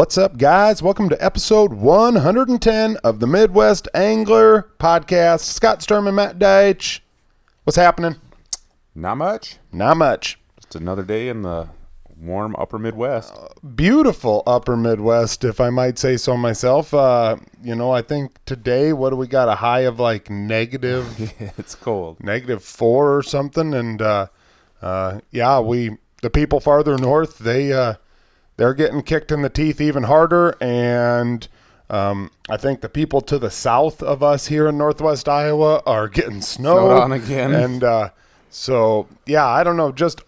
What's up, guys? Welcome to episode 110 of the Midwest Angler Podcast. Scott Sturm and Matt Deitch. What's happening? Not much. Not much. Just another day in the warm upper Midwest. Beautiful upper Midwest, if I might say so myself. Uh, you know, I think today, what do we got? A high of like negative, it's cold. negative four or something. And uh, uh, yeah, we, the people farther north, they, uh, they're getting kicked in the teeth even harder. And um, I think the people to the south of us here in northwest Iowa are getting snow. Snowed on again. And uh, so, yeah, I don't know. Just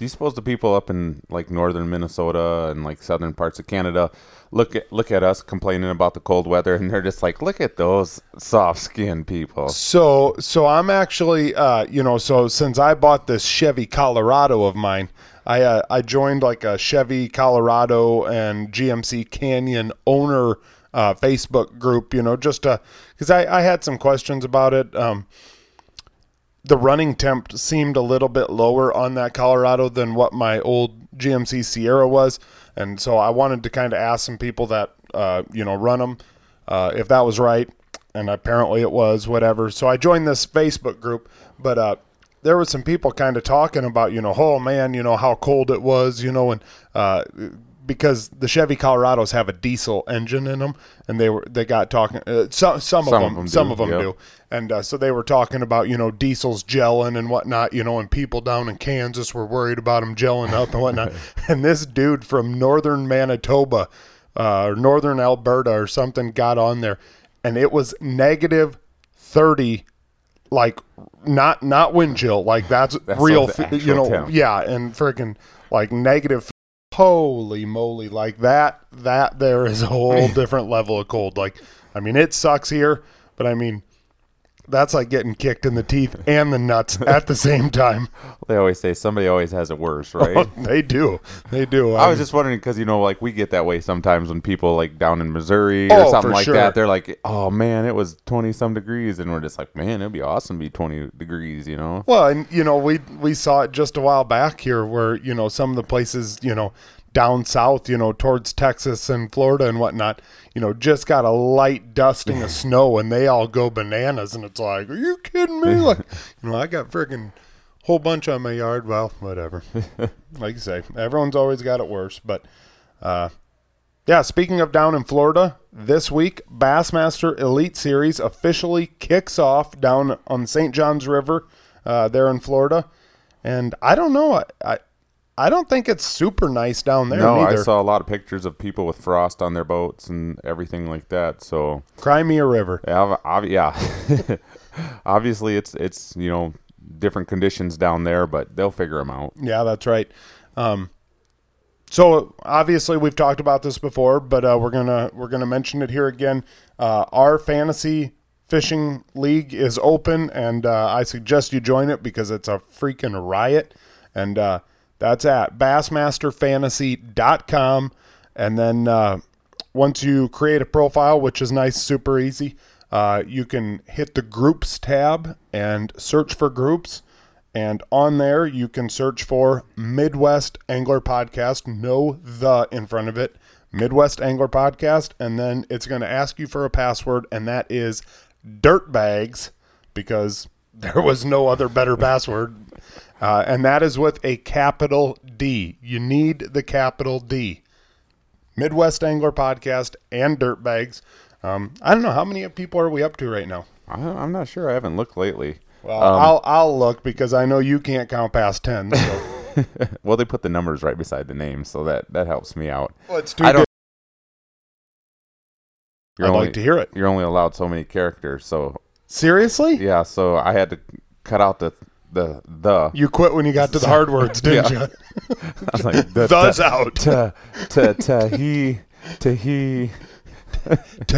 Do you suppose the people up in like northern Minnesota and like southern parts of Canada look at look at us complaining about the cold weather and they're just like, look at those soft skinned people. So, so I'm actually, uh, you know, so since I bought this Chevy Colorado of mine, I uh, I joined like a Chevy Colorado and GMC Canyon owner uh, Facebook group, you know, just because I I had some questions about it. Um, the running temp seemed a little bit lower on that Colorado than what my old GMC Sierra was, and so I wanted to kind of ask some people that uh, you know run them uh, if that was right, and apparently it was. Whatever. So I joined this Facebook group, but uh, there was some people kind of talking about you know, oh man, you know how cold it was, you know, and uh, because the Chevy Colorados have a diesel engine in them, and they were they got talking. Uh, some some of them, of them some do, of them yep. do, and uh, so they were talking about you know diesels gelling and whatnot, you know, and people down in Kansas were worried about them gelling up and whatnot. and this dude from northern Manitoba, uh, or northern Alberta or something got on there, and it was negative thirty like not not wind chill. Like that's, That's real like f- you know yeah and freaking like negative holy moly. Like that that there is a whole different level of cold. Like i mean it sucks here but i mean that's like getting kicked in the teeth and the nuts at the same time They always say somebody always has it worse, oh, right? they do they do I was just wondering because you know, like we get that way sometimes when people like down in Missouri Oh, or something for like sure. that. They're like, "Oh man, it was twenty some degrees," and we're just like, "Man, it'd be awesome to be twenty degrees," you know? Well, and you know, we we saw it just a while back here, where you know some of the places, you know, down south, you know, towards Texas and Florida and whatnot, you know, just got a light dusting of snow, and they all go bananas, and it's like, are you kidding me? Like, you know, I got freaking whole bunch on my yard. Well, whatever. like you say, everyone's always got it worse, but. uh yeah, speaking of down in Florida, this week Bassmaster Elite Series officially kicks off down on St. Johns River uh, there in Florida, and I don't know, I, I I don't think it's super nice down there no. I saw a lot of pictures of people with frost on their boats and everything like that. So Cry me a river. yeah, ob- ob- yeah. obviously it's it's you know different conditions down there, but they'll figure them out. Yeah, that's right. Um, so obviously we've talked about this before, but uh, we're gonna we're gonna mention it here again. Uh, our fantasy fishing league is open, and uh, I suggest you join it because it's a freaking riot. And uh, that's at bassmasterfantasy.com. And then uh, once you create a profile, which is nice, super easy, uh, you can hit the groups tab and search for groups. And on there, you can search for Midwest Angler Podcast, no the in front of it, Midwest Angler Podcast. And then it's going to ask you for a password, and that is Dirtbags, because there was no other better password. Uh, and that is with a capital D. You need the capital D. Midwest Angler Podcast and Dirtbags. Um, I don't know how many people are we up to right now. I, I'm not sure. I haven't looked lately. Well, Um, I'll I'll look because I know you can't count past ten. So. well, they put the numbers right beside the name, so that that helps me out. well, it's too I don't. I'd only, like to hear it. You're only allowed so many characters, so Seriously? yeah. So I had to cut out the the the. You quit when you got to the hard words, didn't Yeah. you? I was like the Thus ta- out. ta ta ta he ta he.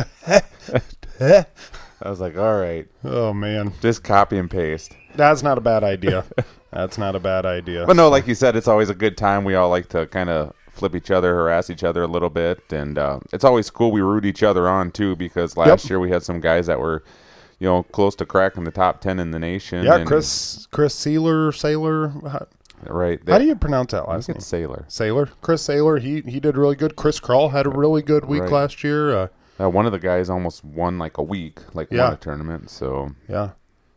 I was like, all right, oh man, just copy and paste. that's not a bad idea. That's not a bad idea. But no, like you said, it's always a good time. We all like to kind of flip each other, harass each other a little bit, and uh, it's always cool. We root each other on too because last Yep. year we had some guys that were, you know, close to cracking the top ten in the nation. yeah, and Chris Chris Sealer Sailor. right. How do you pronounce that I last think name? it's Sailor. Sailor, Chris Sailor. He he did really good. Chris Krull had a really good week Right. last year. Uh, Uh, one of the guys almost won like a week, like Yeah. won a tournament. So yeah,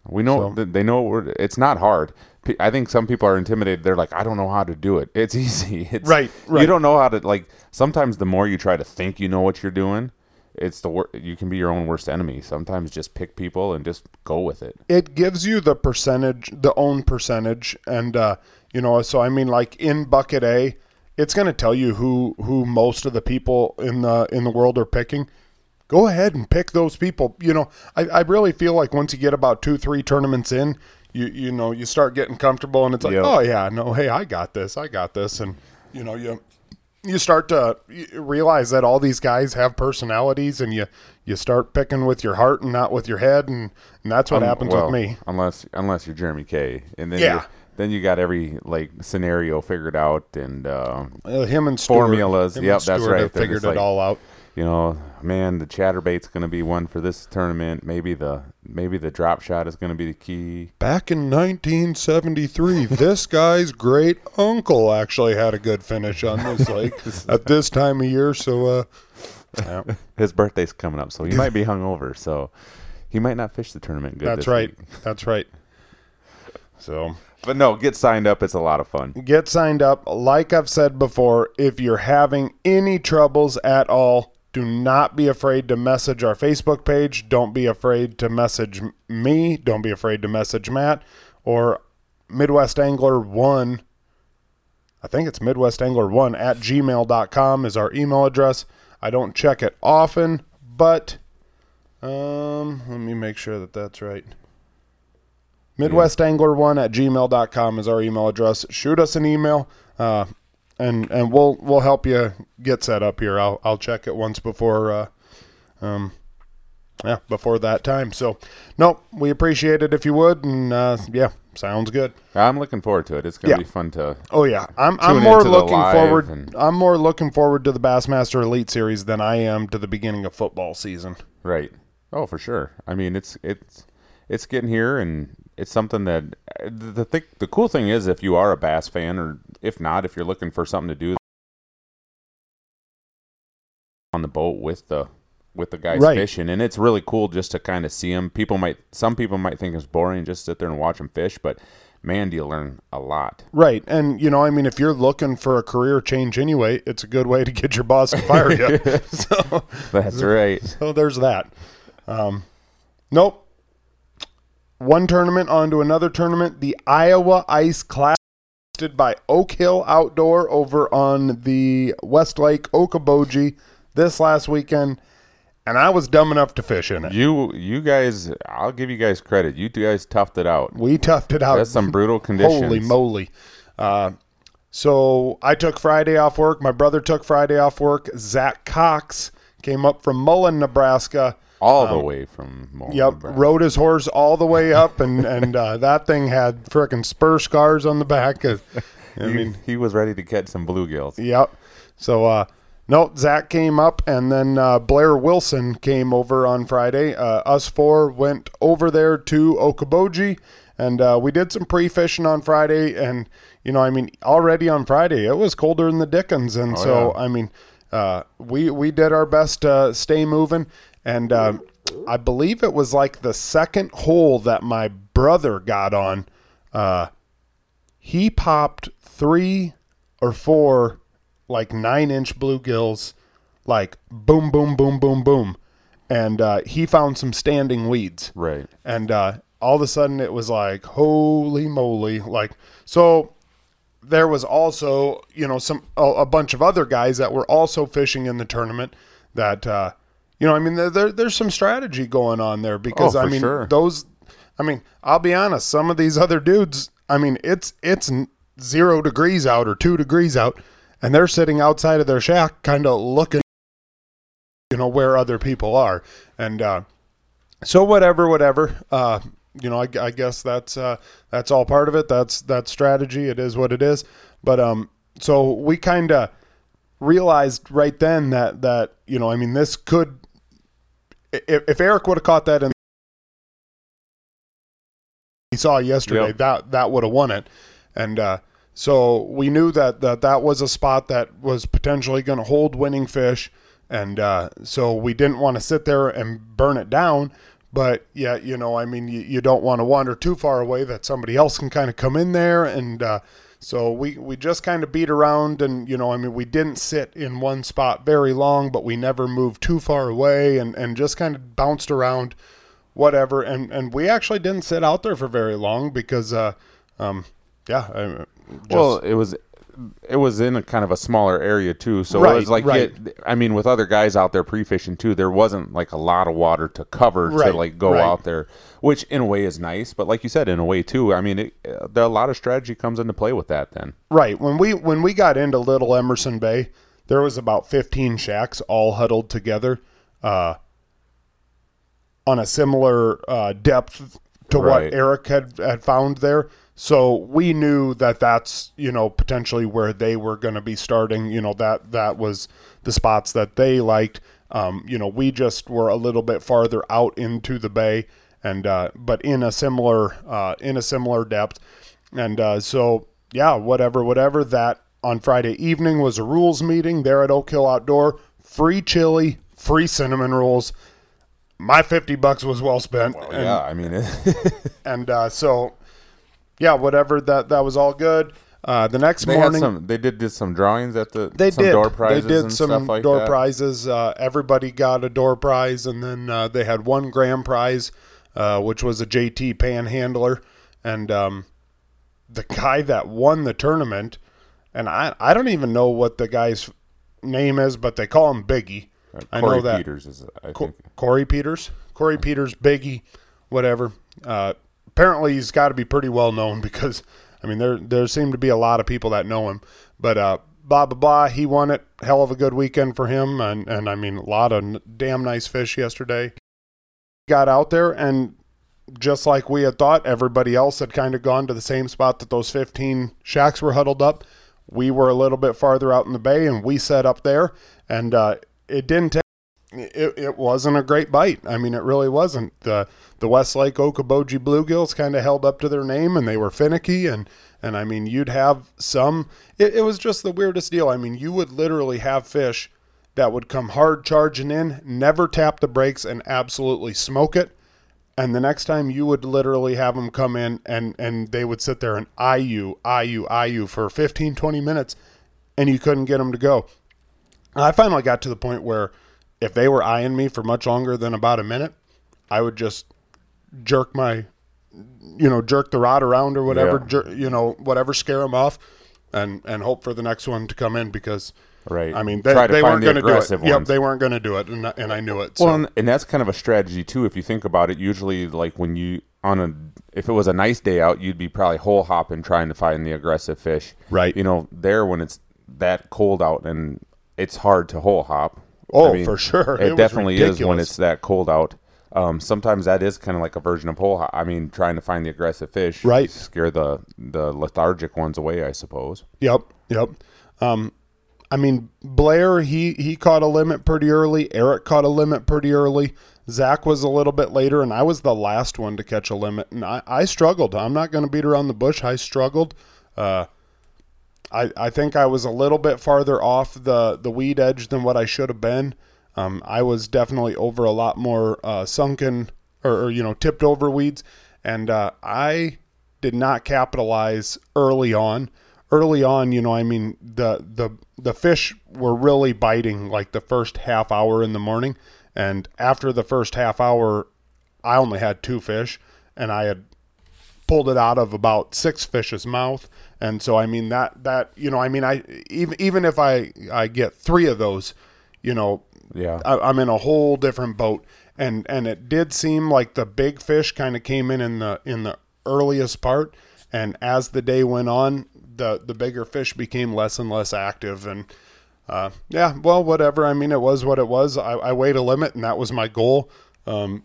we know So- they know we're, it's not hard. I think some people are intimidated. They're like, I don't know how to do it. It's easy. It's, Right, right. You don't know how to like. Sometimes the more you try to think you know what you're doing, it's the wor- you can be your own worst enemy. Sometimes just pick people and just go with it. it gives you the percentage, the own percentage, and uh, you know. So I mean, like in bucket A, it's going to tell you who who most of the people in the in the world are picking. Go ahead and pick those people. You know, I, I really feel like once you get about two, three tournaments in, you you know you start getting comfortable, and it's like, Yep. oh yeah, no, hey, I got this, I got this, and you know you you start to realize that all these guys have personalities, and you you start picking with your heart and not with your head, and, and that's what Um, happens well, with me. Unless unless you're Jeremy k and then Yeah. you then you got every like scenario figured out, and uh, Uh, him and Stewart, Formulas. him Yep, and that's right. Figured it like- all out. you know, man, the chatterbait's going to be one for this tournament. Maybe the maybe the drop shot is going to be the key. Back in 1973, this guy's great uncle actually had a good finish on this lake at this time of year. So, uh, yeah, His birthday's coming up, so he might be hungover. So he might not fish the tournament good. that's right. week. That's right. So, But no, get signed up. It's a lot of fun. get signed up. Like I've said before, if you're having any troubles at all, do not be afraid to message our Facebook page. Don't be afraid to message me. Don't be afraid to message Matt or Midwest Angler 1. I think it's Midwest Angler 1 at gmail.com is our email address. I don't check it often, but um, let me make sure that that's right. Midwest Angler 1 at gmail.com is our email address. Shoot us an email, uh, and and we'll we'll help you get set up here. I'll I'll check it once before, uh, um, yeah, before that time. So, no, we appreciate it if you would, and uh, yeah, sounds good. I'm looking forward to it. It's going to Yeah. be fun to. Oh yeah, I'm I'm more looking forward. and- I'm more looking forward to the Bassmaster Elite Series than I am to the beginning of football season. Right. Oh, for sure. I mean, it's it's it's getting here, and it's something that the the, the cool thing is, if you are a bass fan, or if not, if you're looking for something to do on the boat with the with the guys Right. fishing, and it's really cool just to kind of see them. People might, some people might think it's boring just sit there and watch them fish, but man, do you learn a lot. Right, and you know, I mean, if you're looking for a career change anyway, it's a good way to get your boss to fire you. so, That's right. so there's that. Um, nope. One tournament onto another tournament. The Iowa Ice Classic hosted by Oak Hill Outdoor over on the West Lake Okoboji this last weekend, and I was dumb enough to fish in it. You you guys, I'll give you guys credit. You two guys toughed it out. We toughed it out. That's some brutal conditions. Holy moly. Uh, so I took Friday off work. My brother took Friday off work. Zach Cox came up from Mullen, Nebraska. All the way from Um, Yep, rode his horse all the way up, and and uh, that thing had frickin' spur scars on the back. I He- mean, he was ready to catch some bluegills. yep. So uh, no, Zach came up, and then uh, Blair Wilson came over on Friday. Uh, us four went over there to Okoboji, and uh, we did some pre-fishing on Friday. And you know, I mean, already on Friday it was colder than the Dickens, and Oh, so yeah. I mean, uh, we we did our best to stay moving. And uh, I believe it was like the second hole that my brother got on. Uh, he popped three or four like nine inch bluegills, like boom, boom, boom, boom, boom. And uh, he found some standing weeds. Right. And uh, all of a sudden it was like, holy moly. Like, so there was also, you know, some, a, a bunch of other guys that were also fishing in the tournament that, uh, you know, I mean, there, there, there's some strategy going on there because, Oh, I mean, sure. those, I mean, I'll be honest, some of these other dudes, I mean, it's, it's zero degrees out or two degrees out, and they're sitting outside of their shack kind of looking, you know, where other people are. And, uh, so whatever, whatever. Uh, you know, I, I guess that's uh, that's all part of it. That's that's strategy. It is what it is. But um, so we kind of realized right then that that you know, I mean, this could if, if Eric would have caught that in he saw yesterday, Yep. that that would have won it. And uh, so we knew that that, that was a spot that was potentially going to hold winning fish. And uh, so we didn't want to sit there and burn it down. But yeah, you know, I mean, you, you don't want to wander too far away that somebody else can kind of come in there. And uh, so we, we just kind of beat around. And, you know, I mean, we didn't sit in one spot very long, but we never moved too far away and, and just kind of bounced around, whatever. And, and we actually didn't sit out there for very long because, uh, um, yeah, I, just, well, it was it was in a kind of a smaller area too, so Right, it was like right. it- I mean, with other guys out there pre fishing too, there wasn't like a lot of water to cover Right, to like go out there, which in a way is nice. But like you said, in a way too, I mean, it, there, a lot of strategy comes into play with that. Then Right. When we when we got into Little Emerson Bay, there was about 15 shacks all huddled together uh, on a similar uh, depth to what Eric had had found there. So we knew that that's you know potentially where they were going to be starting. You know that that was the spots that they liked. Um, you know we just were a little bit farther out into the bay, and uh, but in a similar uh, in a similar depth, and uh, so yeah, whatever, whatever. That on Friday evening was a rules meeting there at Oak Hill Outdoor. Free chili, free cinnamon rolls. My fifty bucks was well spent. and, yeah, I mean, it, and uh, so yeah, whatever. That that was all good. Uh, the next they morning, some. They did did some drawings at the they some did. door prizes they did some like door that. prizes. Uh, everybody got a door prize, and then uh, they had one grand prize, uh, which was a JT Panhandler, and um, the guy that won the tournament, and I I don't even know what the guy's name is, but they call him Biggie. I Uh, Corey know that Peters is. I Co- think. Corey Peters, Corey Peters, Biggie, whatever. Apparently, he's got to be pretty well known because I mean there there seem to be a lot of people that know him. But uh, blah blah blah, he won it. Hell of a good weekend for him, and and I mean a lot of damn nice fish yesterday. Got out there and. Just like we had thought, everybody else had kind of gone to the same spot that those 15 shacks were huddled up. We were a little bit farther out in the bay, and we set up there. And uh, it didn't take it, it wasn't a great bite. I mean, it really wasn't. The the Westlake Okoboji bluegills kind of held up to their name, and they were finicky. And and I mean, you'd have some. It, it was just the weirdest deal. I mean, you would literally have fish that would come hard charging in, never tap the brakes, and absolutely smoke it. And the next time you would literally have them come in and, and they would sit there and eye you, eye you, eye you for 15, 20 minutes and you couldn't get them to go. I finally got to the point where if they were eyeing me for much longer than about a minute, I would just jerk my, you know, jerk the rod around or whatever, Yeah. jer- you know, whatever, scare them off, and and hope for the next one to come in because, Right. I mean, they, they weren't the going to do it. aggressive Yep, they weren't going to do it, and I- and I knew it. So. Well, and, and that's kind of a strategy too. If you think about it, usually like when you on a if it was a nice day out, you'd be probably hole hopping trying to find the aggressive fish. Right. You know, there when it's that cold out and it's hard to hole hop. Oh, for sure. It, It definitely is when it's that cold out. Um, sometimes that is kind of like a version of hole. I mean, trying to find the aggressive fish, Right. Scare the the lethargic ones away, I suppose. Yep, yep. Um, I mean, Blair he he caught a limit pretty early. Eric caught a limit pretty early. Zach was a little bit later, and I was the last one to catch a limit. And I, I struggled. I'm not going to beat around the bush. I struggled. Uh, I I think I was a little bit farther off the the weed edge than what I should have been. Um, I was definitely over a lot more uh, sunken or, or you know tipped over weeds, and uh, I did not capitalize early on. Early on, you know, I mean the the the fish were really biting like the first half hour in the morning, and after the first half hour, I only had two fish, and I had pulled it out of about six fish's mouth. And so, I mean, that, that, you know, I mean, I, even, even if I, I get three of those, you know, Yeah. I, I'm in a whole different boat. And, and it did seem like the big fish kind of came in in the, in the earliest part. And as the day went on, the, the bigger fish became less and less active. And, uh, yeah, well, whatever. I mean, it was what it was. I, I weighed a limit and that was my goal. Um,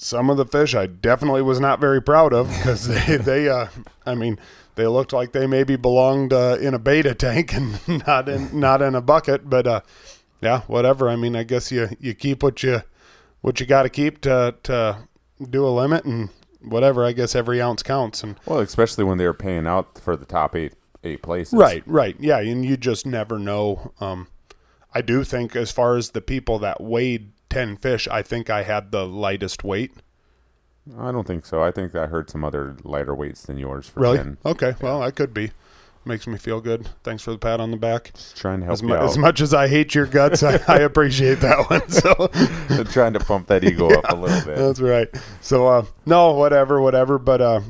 some of the fish I definitely was not very proud of because they, they uh, I mean, they looked like they maybe belonged uh, in a betta tank and not in not in a bucket. But uh, yeah, whatever. I mean, I guess you you keep what you what you got to keep to to do a limit and whatever. I guess every ounce counts. And Well, especially when they were paying out for the top eight eight places. Right, right. Yeah, and you just never know. Um, I do think, as far as the people that weighed 10 fish, I think I had the lightest weight. I don't think so. I think I heard some other lighter weights than yours for Really? 10. Okay, well, I could be. Makes me feel good. Thanks for the pat on the back. Just trying to help As, you mu- out. as much as I hate your guts, I, I appreciate that one. So trying to pump that ego up a little bit. That's right. So uh, no, whatever, whatever. But uh,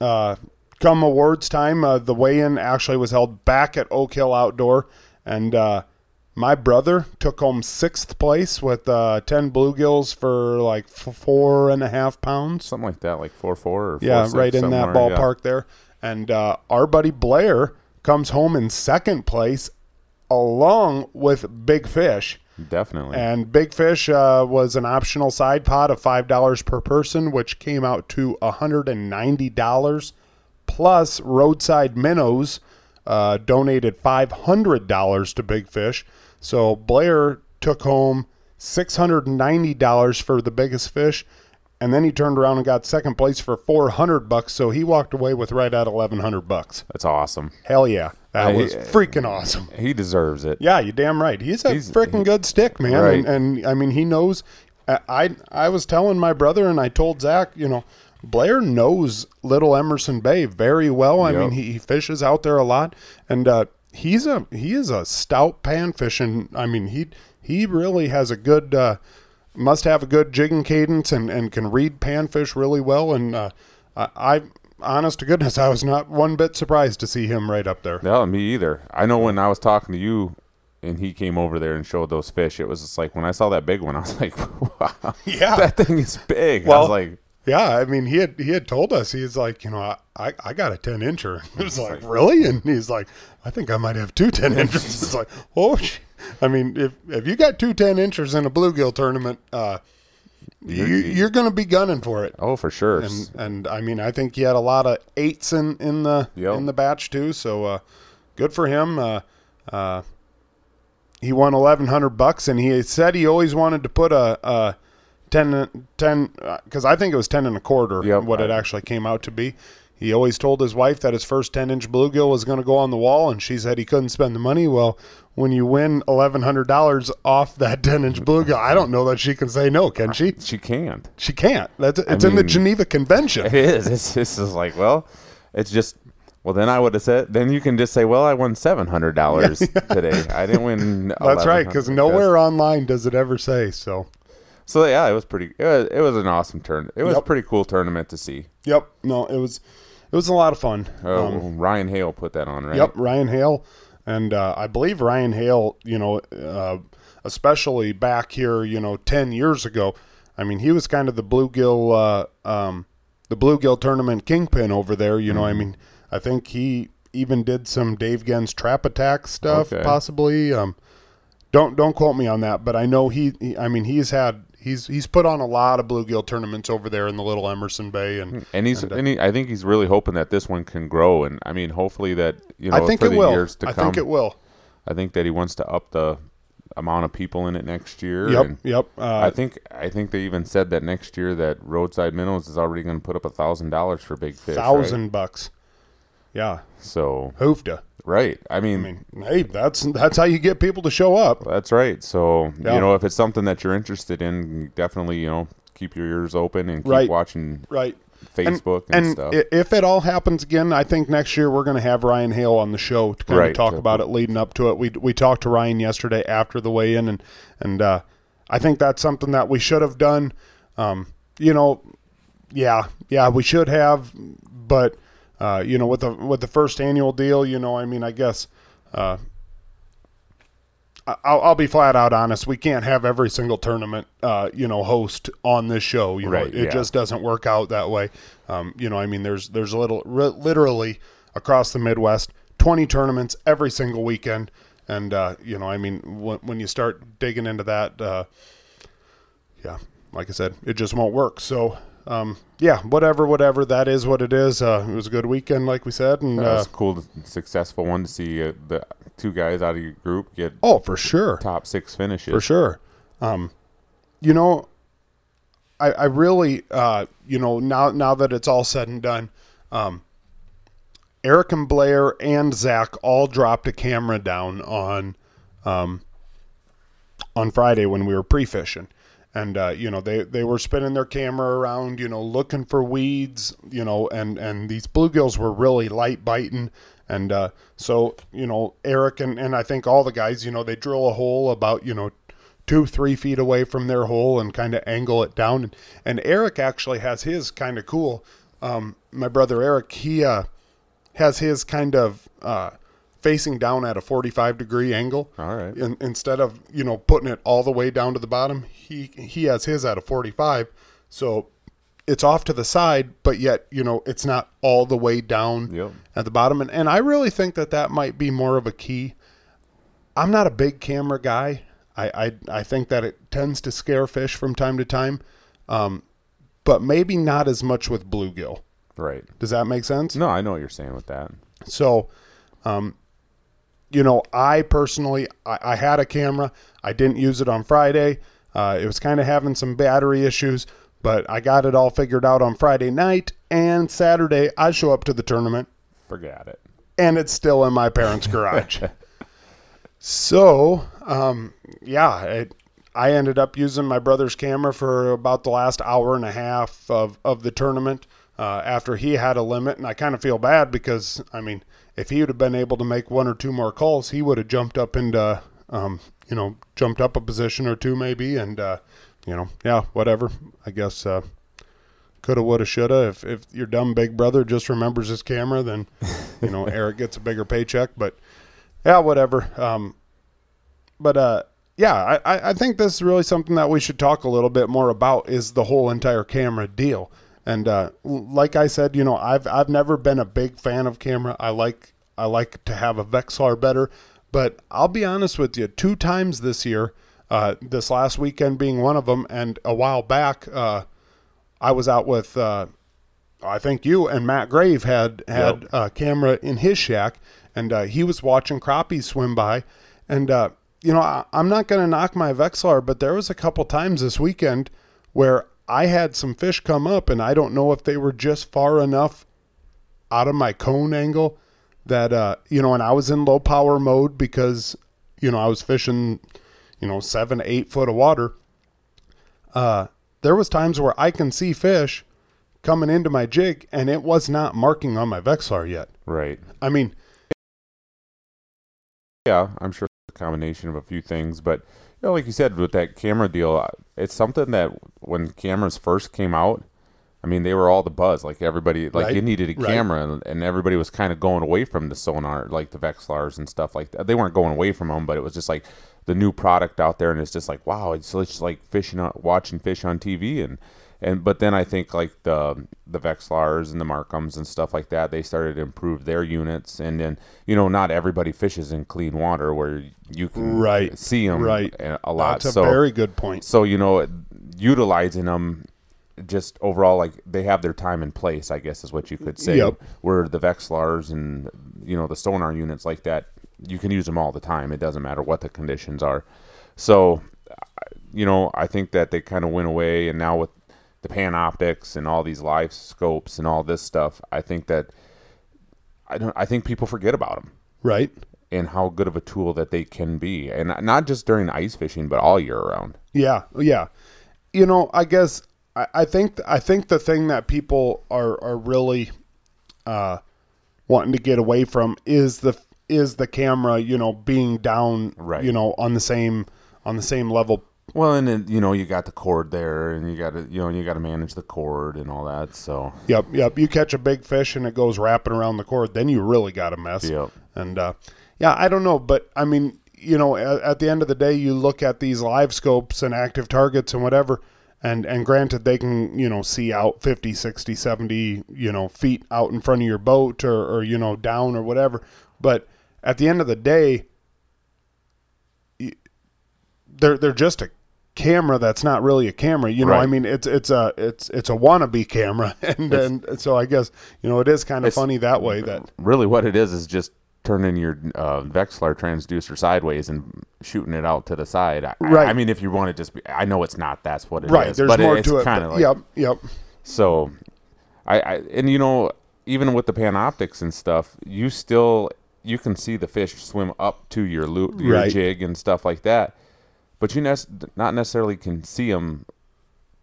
uh, come awards time, uh, the weigh-in actually was held back at Oak Hill Outdoor, and uh, my brother took home sixth place with uh, ten bluegills for like f- four and a half pounds. Something like that, like four four or Yeah, four, six, right in that somewhere, yeah. ballpark there. And uh, our buddy Blair comes home in second place, along with Big Fish. Definitely. And Big Fish uh, was an optional side pot of five dollars per person, which came out to hundred and ninety dollars. Plus, Roadside Minnows uh, donated five hundred dollars to Big Fish, so Blair took home six hundred and ninety dollars for the biggest fish, and then he turned around and got second place for four hundred bucks. So he walked away with right at eleven hundred bucks. That's awesome. Hell yeah, that I- was freaking awesome. He deserves it. Yeah, you damn right. He's a He's- freaking good stick, man. Right. And, and I mean, he knows. I, I I was telling my brother, and I told Zach, you know, Blair knows Little Emerson Bay very well. I Yep. mean, he, he fishes out there a lot, and uh, he's a he is a stout pan fishing. I mean, he he really has a good. Uh, must have a good jigging cadence and, and can read panfish really well. And uh, I, I, honest to goodness, I was not one bit surprised to see him right up there. No, me either. I know when I was talking to you and he came over there and showed those fish, it was just like when I saw that big one, I was like, wow. Yeah. That thing is big. I was like, Yeah, I mean, he had he had told us he's like, you know, I, I, I got a ten incher. It was like, really? And he's like, I think I might have two 10 inchers. It's like, oh. I mean, if if you got two 10 inchers in a bluegill tournament, uh, you, you're going to be gunning for it. oh, for sure. And and I mean, I think he had a lot of eights in in the Yep. in the batch too. So uh, good for him. Uh, uh, he won eleven hundred bucks, and he said he always wanted to put a, a 10 10 uh, because I think it was ten and a quarter. Yep. what it actually came out to be. He always told his wife that his first ten inch bluegill was going to go on the wall, and she said he couldn't spend the money. Well, when you win eleven hundred dollars off that ten inch bluegill, I don't know that she can say no, can she? she can't. She can't. That's it's in the Geneva Convention. It is. It's, it's just like, well, it's just. Well, then I would have said. Then you can just say, "Well, I won seven hundred dollars today. I didn't win." That's right, because 1100 nowhere online does it ever say. So, So yeah, it was pretty. It was, it was an awesome turn. It was Yep. a pretty cool tournament to see. yep, no, it was, it was a lot of fun. Oh, Um, Ryan Hale put that on, right? Yep, Ryan Hale, and uh, I believe Ryan Hale, you know, uh, especially back here, you know, ten years ago. I mean, he was kind of the bluegill, uh, um, the bluegill tournament kingpin over there. You know, I mean, I think he even did some Dave Genz trap attack stuff, Okay. possibly. Um, don't don't quote me on that, but I know he, he. I mean, he's had he's he's put on a lot of bluegill tournaments over there in the Little Emerson Bay, and And he's And, uh, and he, I think he's really hoping that this one can grow. And I mean, hopefully that you know I think for it the will. years to I come. I think it will. I think that he wants to up the amount of people in it next year. Yep, and yep. Uh, I think I think they even said that next year that Roadside Minnows is already going to put up a thousand dollars for big fish. right? thousand bucks. Yeah, So hoofda. right. I mean, I mean, hey, that's that's how you get people to show up. that's right. So Yeah. you know, if it's something that you're interested in, definitely you know keep your ears open and keep Right. watching Right. Facebook and, and stuff. i- if it all happens again, I think next year we're going to have Ryan Hale on the show to kind Right. of talk about it leading up to it. We we talked to Ryan yesterday after the weigh-in, and and uh, I think that's something that we should have done. Um, you know, yeah, yeah, we should have, but uh, you know, with the with the first annual deal, you know, I mean, I guess. Uh, I'll, I'll be flat out honest. We can't have every single tournament, uh, you know, host on this show. You know, it yeah. just doesn't work out that way. Um, you know, I mean, there's there's a little ri literally across the Midwest, 20 tournaments every single weekend, and uh, you know, I mean, when, when you start digging into that, uh, yeah, like I said, it just won't work. So. Um, yeah, whatever, whatever. That is what it is. Uh, it was a good weekend, like we said, and That uh, was a cool, successful one to see uh, the two guys out of your group get oh, for sure. top six finishes. for sure. Um, you know, I, I really, uh, you know, now now that it's all said and done, um, Eric and Blair and Zach all dropped a camera down on um, on Friday when we were pre-fishing. And uh, you know they, they were spinning their camera around, you know, looking for weeds, you know, and, and these bluegills were really light biting, and uh, so you know Eric and, and I think all the guys, you know, they drill a hole about you know two three feet away from their hole and kind of angle it down, and, and Eric actually has his kind of cool. Um, my brother Eric, he uh, has his kind of uh, facing down at a 45 degree angle. All right. In, instead of you know putting it all the way down to the bottom, he he has his at a 45. So it's off to the side, but yet you know it's not all the way down Yep. at the bottom. And and I really think that that might be more of a key. I'm not a big camera guy. I I, I think that it tends to scare fish from time to time, um, but maybe not as much with bluegill. Right. Does that make sense? No, I know what you're saying with that. So, um, you know, I personally, I, I had a camera. I didn't use it on Friday. Uh, it was kind of having some battery issues, but I got it all figured out on Friday night. And Saturday, I show up to the tournament, Forget it. and it's still in my parents' garage. so, um, yeah, it, I ended up using my brother's camera for about the last hour and a half of, of the tournament uh, after he had a limit. And I kind of feel bad because, I mean, if he would have been able to make one or two more calls, he would have jumped up into, um, you know, jumped up a position or two maybe. And, uh, you know, yeah, whatever. I guess uh, coulda, woulda, shoulda. If, if your dumb big brother just remembers his camera, then, you know, Eric gets a bigger paycheck. But, yeah, whatever. Um, but uh, yeah, I- I, I think this is really something that we should talk a little bit more about is the whole entire camera deal. And uh, like I said, you know, I've I've never been a big fan of camera. I like I like to have a Vexilar better, but I'll be honest with you. Two times this year, uh, this last weekend being one of them, and a while back, uh, I was out with uh, I think you and Matt Grave had had Yep. a camera in his shack, and uh, he was watching crappies swim by, and uh, you know I, I'm not going to knock my Vexilar, but there was a couple times this weekend where I had some fish come up, and I don't know if they were just far enough out of my cone angle that uh, you know, and I was in low power mode because you know I was fishing, you know, seven eight foot of water. Uh, there was times where I can see fish coming into my jig, and it was not marking on my Vexilar yet. Right. I mean, Yeah, I'm sure it's a combination of a few things, but know, like you said with that camera deal, it's something that when cameras first came out, I mean, they were all the buzz. Like everybody, like Right, you needed a right. camera, and, and everybody was kind of going away from the sonar, like the Vexilars and stuff like that. They weren't going away from them, but it was just like the new product out there, and it's just like wow, it's just like fishing, on, watching fish on TV, and and but then I think like the the Vexilars and the Marcums and stuff like that, they started to improve their units, and then you know not everybody fishes in clean water where you can Right, see them right. a lot. that's a so very good point. so you know, utilizing them just overall, like they have their time and place, I guess is what you could say. Yep. Where the Vexilars and you know the sonar units like that, you can use them all the time. It doesn't matter what the conditions are. So, you know, I think that they kind of went away, and now with the Panoptix and all these live scopes and all this stuff, I think that I don't. I think people forget about them Right? and how good of a tool that they can be, and not just during ice fishing, but all year round. Yeah, yeah. You know, I guess I, I think I think the thing that people are are really uh, wanting to get away from is the is the camera. You know, being down. Right. You know, on the same on the same level. Well, and then you know you got the cord there, and you got to you know you got to manage the cord and all that. So Yep, yep. You catch a big fish and it goes wrapping around the cord, then you really got a mess. Yep. And uh, yeah, I don't know, but I mean, you know, at, at the end of the day, you look at these live scopes and active targets and whatever, and and granted, they can you know see out 50, 60, 70, you know, feet out in front of your boat or or you know down or whatever, but at the end of the day, they're they're just a camera that's not really a camera you know i mean it's it's a it's it's a wannabe camera and and so i guess you know it is kind of funny that way that really, what it is is just turning your uh, Vexilar transducer sideways and shooting it out to the side. I, Right. I mean, if you want to just, be, I know it's not. That's what it is. right there's but more it's to it kind of like yep yep So, I, I and you know even with the Panoptics and stuff, you still you can see the fish swim up to your loop, your Right. jig and stuff like that. But you nec- not necessarily can see them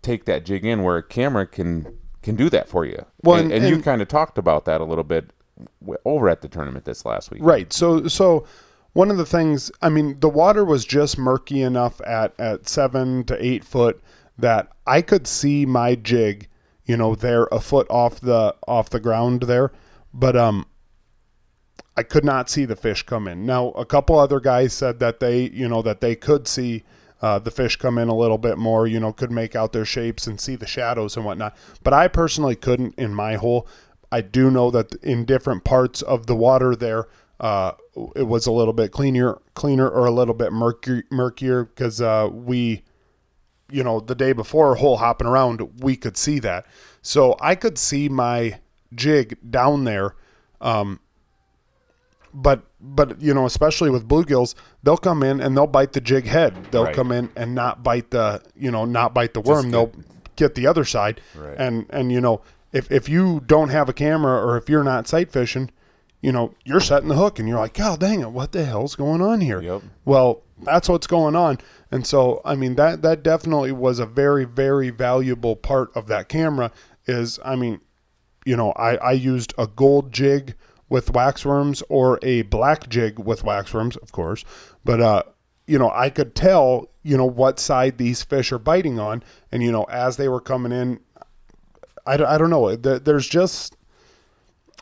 take that jig in where a camera can can do that for you. Well, and, and- and you kind of talked about that a little bit over at the tournament this last week. Right. So so one of the things I mean, the water was just murky enough at at seven to eight foot that I could see my jig, you know, there a foot off the off the ground there, but um. I could not see the fish come in. Now, a couple other guys said that they, you know, that they could see uh, the fish come in a little bit more, you know, could make out their shapes and see the shadows and whatnot. But I personally couldn't in my hole. I do know that in different parts of the water there, uh, it was a little bit cleaner, cleaner or a little bit murky, murkier because uh, we, you know, the day before hole hopping around, we could see that. So I could see my jig down there. Um, but but you know especially with bluegills they'll come in and they'll bite the jig head they'll Right. come in and not bite the you know not bite the worm get- they'll get the other side Right. and and you know if if you don't have a camera or if you're not sight fishing you know you're setting the hook and you're like god dang it what the hell's going on here Yep. well that's what's going on and so i mean that that definitely was a very very valuable part of that camera is i mean you know, I, I used a gold jig with waxworms or a black jig with waxworms, of course. But, uh, you know, I could tell, you know, what side these fish are biting on. And, you know, as they were coming in, I, don't- I don't know. There's just,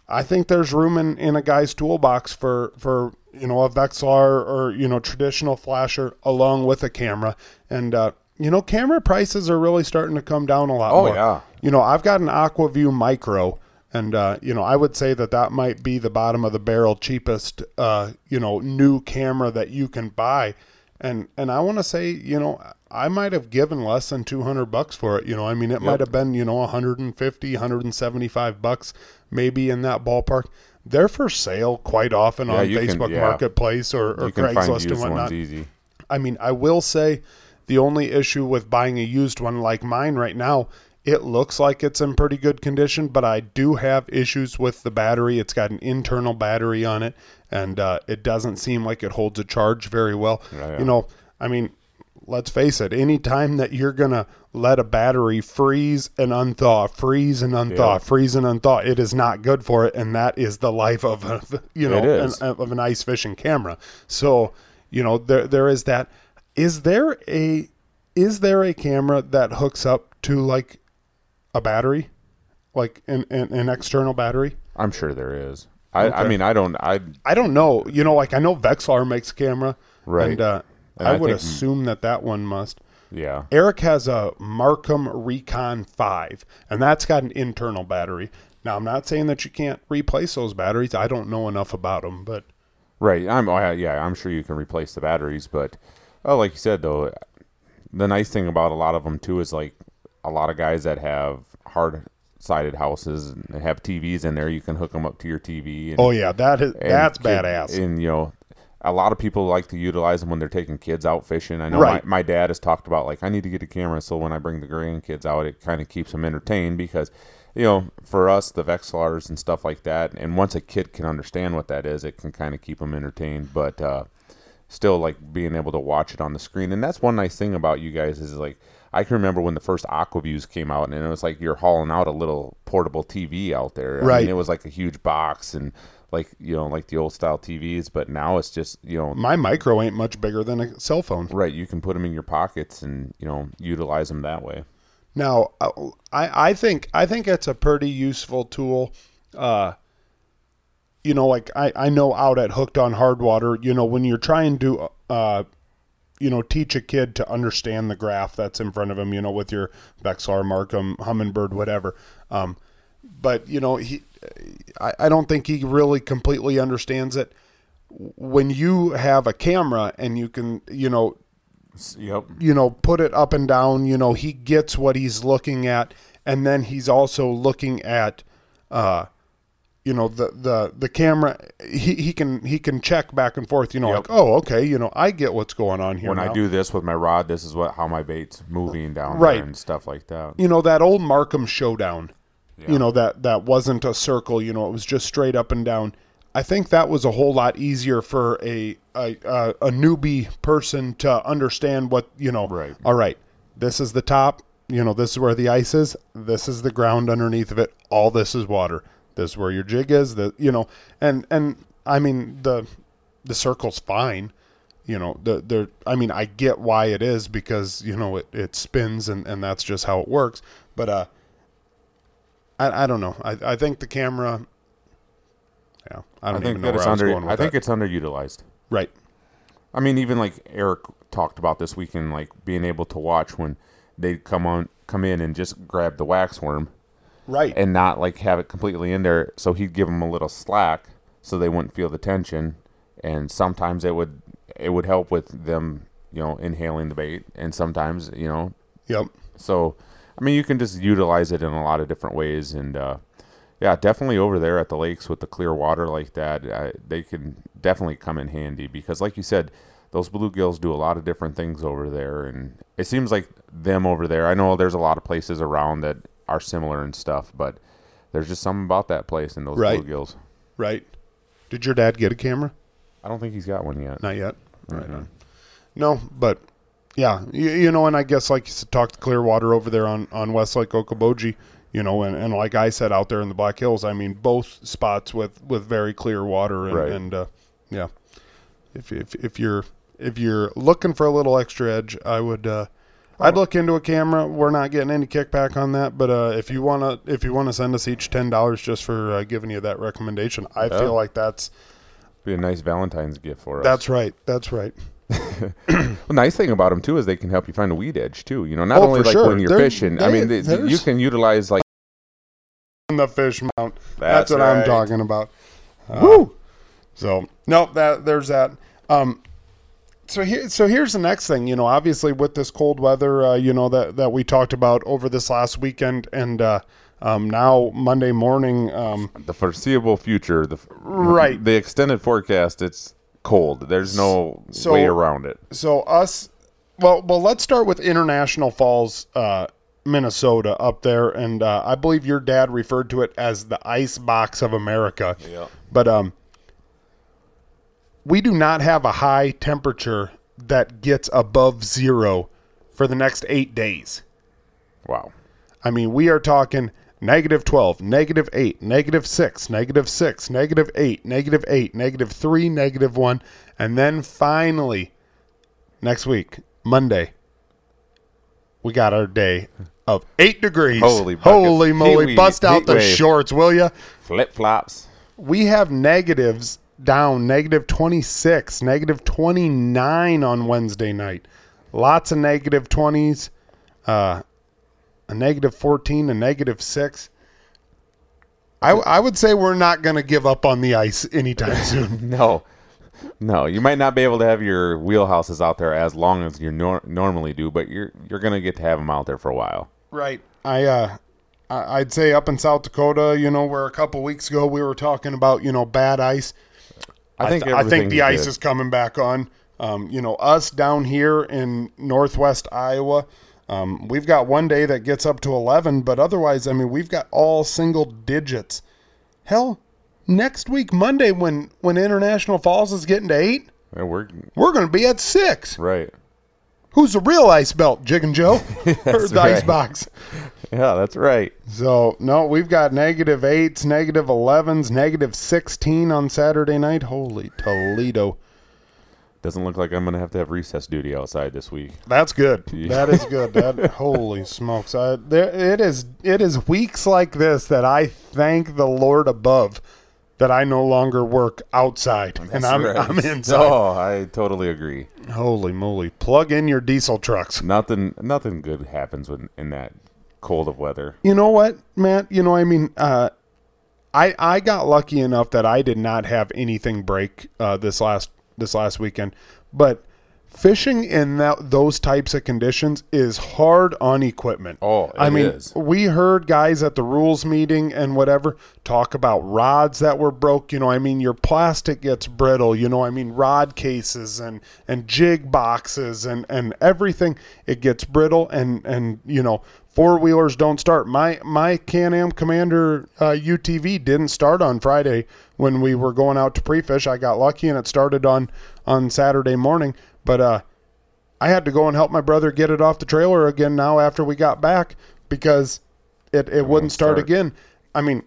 I think there's room in, in a guy's toolbox for, for, you know, a Vexilar or, you know, traditional flasher along with a camera. And, uh, you know, camera prices are really starting to come down a lot Oh, more yeah. you know, I've got an Aqua-Vu Micro, and uh, you know, I would say that that might be the bottom of the barrel cheapest, uh, you know, new camera that you can buy, and and I want to say, you know, I might have given less than two hundred bucks for it. You know, I mean, it might have been you know 150, 175 bucks, maybe in that ballpark. They're for sale quite often on you can- Facebook yeah. Marketplace or, or You can find Craigslist and whatnot. I mean, I will say the only issue with buying a used one like mine right now, it looks like it's in pretty good condition, but I do have issues with the battery. It's got an internal battery on it, and uh, it doesn't seem like it holds a charge very well. Yeah, yeah. You know, I mean, let's face it, any time that you're going to let a battery freeze and unthaw, freeze and unthaw, Yeah. freeze and unthaw, it is not good for it, and that is the life of a, you know, an, of an ice fishing camera. So, you know, there there is that. Is there a is there a camera that hooks up to like a battery, like an an, an external battery? I'm sure there is. I, I mean, I don't. I I don't know. You know, like I know Vexilar makes a camera, Right. And, uh, And I I would think- assume that that one must. yeah. Eric has a Marcum Recon 5, and that's got an internal battery. Now, I'm not saying that you can't replace those batteries. I don't know enough about them, but Right. I'm. oh, yeah. I'm sure you can replace the batteries, but oh, like you said though, the nice thing about a lot of them too is like a lot of guys that have hard sided houses and have TVs in there. You can hook them up to your TV. And, oh yeah, that is that's kid- badass. And you know, a lot of people like to utilize them when they're taking kids out fishing. I know Right. my, my dad has talked about like I need to get a camera so when I bring the grandkids out, it kind of keeps them entertained because you know for us the Vexilars and stuff like that. And once a kid can understand what that is, it can kind of keep them entertained. But uh, still like being able to watch it on the screen. And that's one nice thing about you guys is like I can remember when the first Aqua-Vus came out, and it was like you're hauling out a little portable TV out there. I Right. mean, it was like a huge box and like you know like the old style TVs, but now it's just you know My micro ain't much bigger than a cell phone. right. You can put them in your pockets and you know utilize them that way. Now, uh, I I think I think it's a pretty useful tool. Uh, you know, like I I know out at Hooked on Hardwater, you know, when you're trying to uh, you know, teach a kid to understand the graph that's in front of him, you know, with your Vexilar, Marcum, Humminbird, whatever. Um, but you know, he, I, I don't think he really completely understands it. When you have a camera and you can, you know, Yep. you know, put it up and down. You know, he gets what he's looking at, and then he's also looking at, uh, you know, the the the camera. He, he can he can check back and forth. You know, Yep. like oh, okay, you know, I get what's going on here. When I do this with my rod, this is what how my bait's moving down Right. there and stuff like that. you know, that old Marcum Showdown. you know that that wasn't a circle. You know, it was just straight up and down. I think that was a whole lot easier for a a, a, a newbie person to understand what you know. Right. All right, this is the top. You know, this is where the ice is. This is the ground underneath of it. All this is water. This is where your jig is. The you know, and and I mean the the circle's fine. You know, the the I mean I get why it is because you know it, it spins and and that's just how it works. But uh, I I don't know. I I think the camera. Yeah, I I don't think even know that where it's I was under. going with I think that. it's underutilized. right. I mean, even like Eric talked about this weekend, like being able to watch when they come on, come in and just grab the wax worm Right. and not like have it completely in there. So he'd give them a little slack so they wouldn't feel the tension. And sometimes it would it would help with them, you know, inhaling the bait. And sometimes, you know, yep. so I mean, you can just utilize it in a lot of different ways. And uh, yeah, definitely over there at the lakes with the clear water like that, uh, they can definitely come in handy because, like you said, those bluegills do a lot of different things over there, and it seems like them over there. I know there's a lot of places around that are similar and stuff, but there's just something about that place and those Right. bluegills. Right. Did your dad get a camera? I don't think he's got one yet. Not yet. Right Mhm. on. No, but yeah, you, you know, and I guess like you said, talk to Clearwater over there on on Westlake Okoboji, you know, and, and like I said out there in the Black Hills, I mean both spots with with very clear water and, Right. and uh, yeah, if, if if you're if you're looking for a little extra edge, I would. Uh, I'd look into a camera. We're not getting any kickback on that, but uh, if you wanna, if you wanna send us each ten dollars just for uh, giving you that recommendation, I Yeah. feel like that's Be a nice Valentine's gift for us. that's right. That's right. The nice thing about them too is they can help you find a weed edge too. You know, not Oh, only like sure. when you're There- fishing. I mean, they- they, you can utilize like the fish mount. That's, That's what I'm talking about. Woo! So no, that there's that. Um, so here, so here's the next thing. You know, obviously with this cold weather, uh, you know that that we talked about over this last weekend, and uh, um, now Monday morning. Um, the foreseeable future. The Right. The extended forecast. It's cold. There's no So- way around it. so us, well, well, let's start with International Falls, uh, Minnesota, up there, and uh, I believe your dad referred to it as the ice box of America. Yeah. But um, we do not have a high temperature that gets above zero for the next eight days. Wow. I mean, we are talking negative 12, negative 8, negative 6, negative 6, negative 8, negative 8, negative 3, negative 1. And then finally, next week, Monday, we got our day of 8 degrees. Holy. Holy moly. Bust out the shorts, will ya? Flip flops. we have negatives down negative 26 negative 29 on wednesday night lots of negative 20s uh, a negative 14 a negative 6 I, I would say we're not going to give up on the ice anytime soon No. No, you might not be able to have your wheelhouses out there as long as you nor- normally do, but you're you're gonna get to have them out there for a while. right i uh I'd say up in South Dakota, you know, where a couple weeks ago we were talking about, you know, bad ice. I think th- I think the ice good. is coming back on. Um, you know, us down here in northwest Iowa, um, we've got one day that gets up to 11, but otherwise, I mean, we've got all single digits. Hell, next week, Monday, when, when International Falls is getting to eight, Yeah, we're we're going to be at six. right. Who's the real ice belt, Jig and Joe? or the ice box? Yeah, that's right. So, no, we've got negative eights, negative 11s, negative 16 on Saturday night. Holy Toledo. Doesn't look like I'm gonna have to have recess duty outside this week. That's good. Yeah. That is good. That holy smokes! I, there, it is. It is weeks like this that I thank the Lord above that I no longer work outside and I'm Right. I'm inside. Oh, I totally agree. Holy moly! Plug in your diesel trucks. Nothing nothing good happens when in that cold of weather. You know what, Matt? You know, I mean, uh, I I got lucky enough that I did not have anything break uh, this last this last weekend, but fishing in that those types of conditions is hard on equipment. Oh, I mean, is. we heard guys at the rules meeting and whatever talk about rods that were broke. You know, I mean, your plastic gets brittle. You know, I mean, rod cases and and jig boxes and and everything it gets brittle and and you know four wheelers don't start. My my Can Am Commander uh, UTV didn't start on Friday when we were going out to pre-fish. I got lucky and it started on on Saturday morning, but uh. I had to go and help my brother get it off the trailer again now after we got back because it, it wouldn't start, start. again. I mean,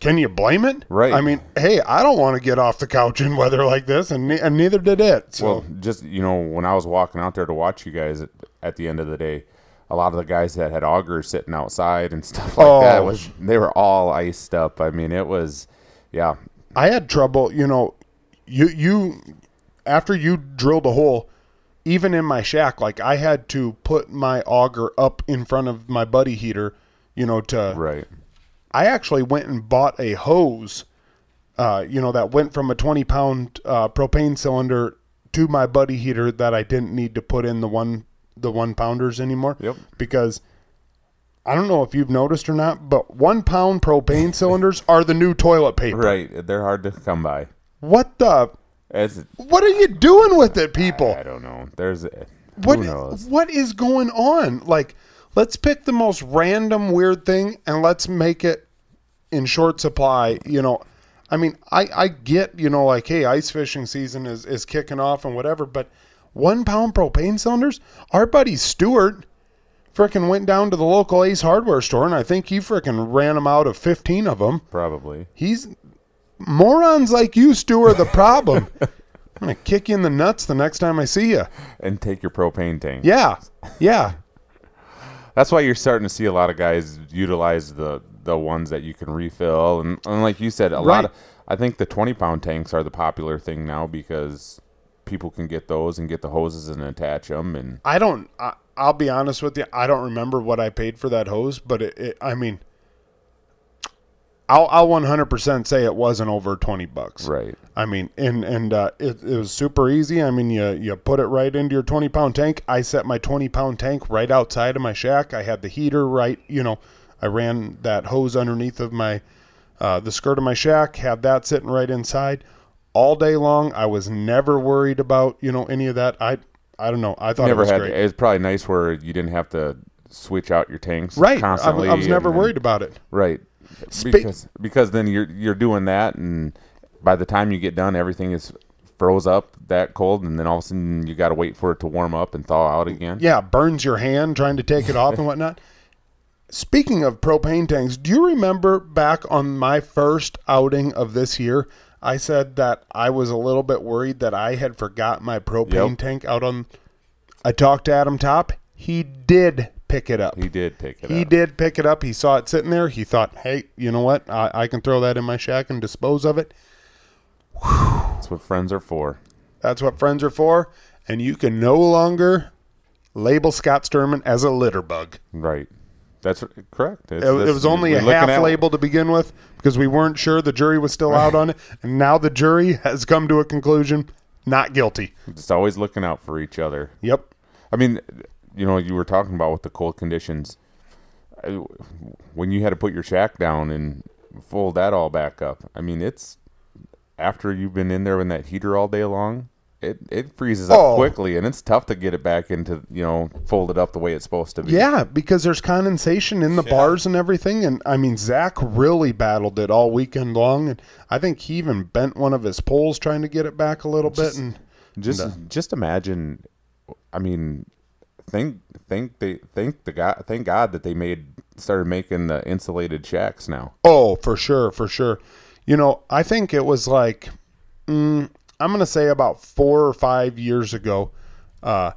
can you blame it? Right. I mean, hey, I don't want to get off the couch in weather like this, and, ne- and neither did it. So, Well, just you know, when I was walking out there to watch you guys at, at the end of the day, a lot of the guys that had augers sitting outside and stuff like that Oh. was they were all iced up. I mean, it was, yeah, I had trouble, you know, you you after you drilled a hole, even in my shack, like I had to put my auger up in front of my buddy heater, you know, to right, I actually went and bought a hose, uh, you know, that went from a 20 pound uh, propane cylinder to my buddy heater that I didn't need to put in the one the one pounders anymore. Yep. Because I don't know if you've noticed or not, but one pound propane cylinders are the new toilet paper. right. They're hard to come by. What the? It's, What are you doing with it, people? I don't know. There's what who knows. what is going on? Like, let's pick the most random weird thing and let's make it in short supply. You know, I mean, I I get you know like hey, ice fishing season is is kicking off and whatever, but one pound propane cylinders. Our buddy Stewart frickin' went down to the local Ace Hardware store and I think he frickin' ran them out of fifteen of them. Probably. He's morons like you, Stu, are the problem. I'm gonna kick you in the nuts the next time I see you. And take your propane tank. Yeah, yeah. That's why you're starting to see a lot of guys utilize the the ones that you can refill, and, and like you said, a Right. lot of. I think the 20 pound tanks are the popular thing now because people can get those and get the hoses and attach them, and I don't. I, I'll be honest with you. I don't remember what I paid for that hose, but it. it I mean, I'll I'll 100% say it wasn't over 20 bucks. right. I mean, and and uh, it, it was super easy. I mean, you you put it right into your 20 pound tank. I set my 20 pound tank right outside of my shack. I had the heater right. You know, I ran that hose underneath of my uh, the skirt of my shack. Had that sitting right inside all day long. I was never worried about you know any of that. I I don't know. I thought Never it was had. It's probably nice where you didn't have to switch out your tanks Right. I, constantly. I was never and- worried about it. Right. Because because then you're you're doing that, and by the time you get done, everything is froze up that cold, and then all of a sudden you got to wait for it to warm up and thaw out again. Yeah, burns your hand trying to take it off and whatnot. Speaking of propane tanks, do you remember back on my first outing of this year? I said that I was a little bit worried that I had forgot my propane Yep. tank out on. I talked to Adam Top. He did pick it up. He did pick it He up. did pick it up. He saw it sitting there. He thought, hey, you know what? I, I can throw that in my shack and dispose of it. That's what friends are for. That's what friends are for. And you can no longer label Scott Sturman as a litter bug. Right. That's correct. It's It, it was only a half at- label to begin with because we weren't sure the jury was still out on it. And now the jury has come to a conclusion not guilty. Just always looking out for each other. Yep. I mean, you know, you were talking about with the cold conditions. When you had to put your shack down and fold that all back up, I mean, it's after you've been in there in that heater all day long. It, it freezes up Oh. quickly, and it's tough to get it back into you know folded up the way it's supposed to be. Yeah, because there's condensation in the bars and everything. And I mean, Zach really battled it all weekend long. And I think he even bent one of his poles trying to get it back a little bit. And Just just imagine. I mean, thank thank they thank the God thank God that they made started making the insulated shacks now. Oh, for sure, for sure. You know, I think it was like, mm, I'm to say about four or five years ago. Uh,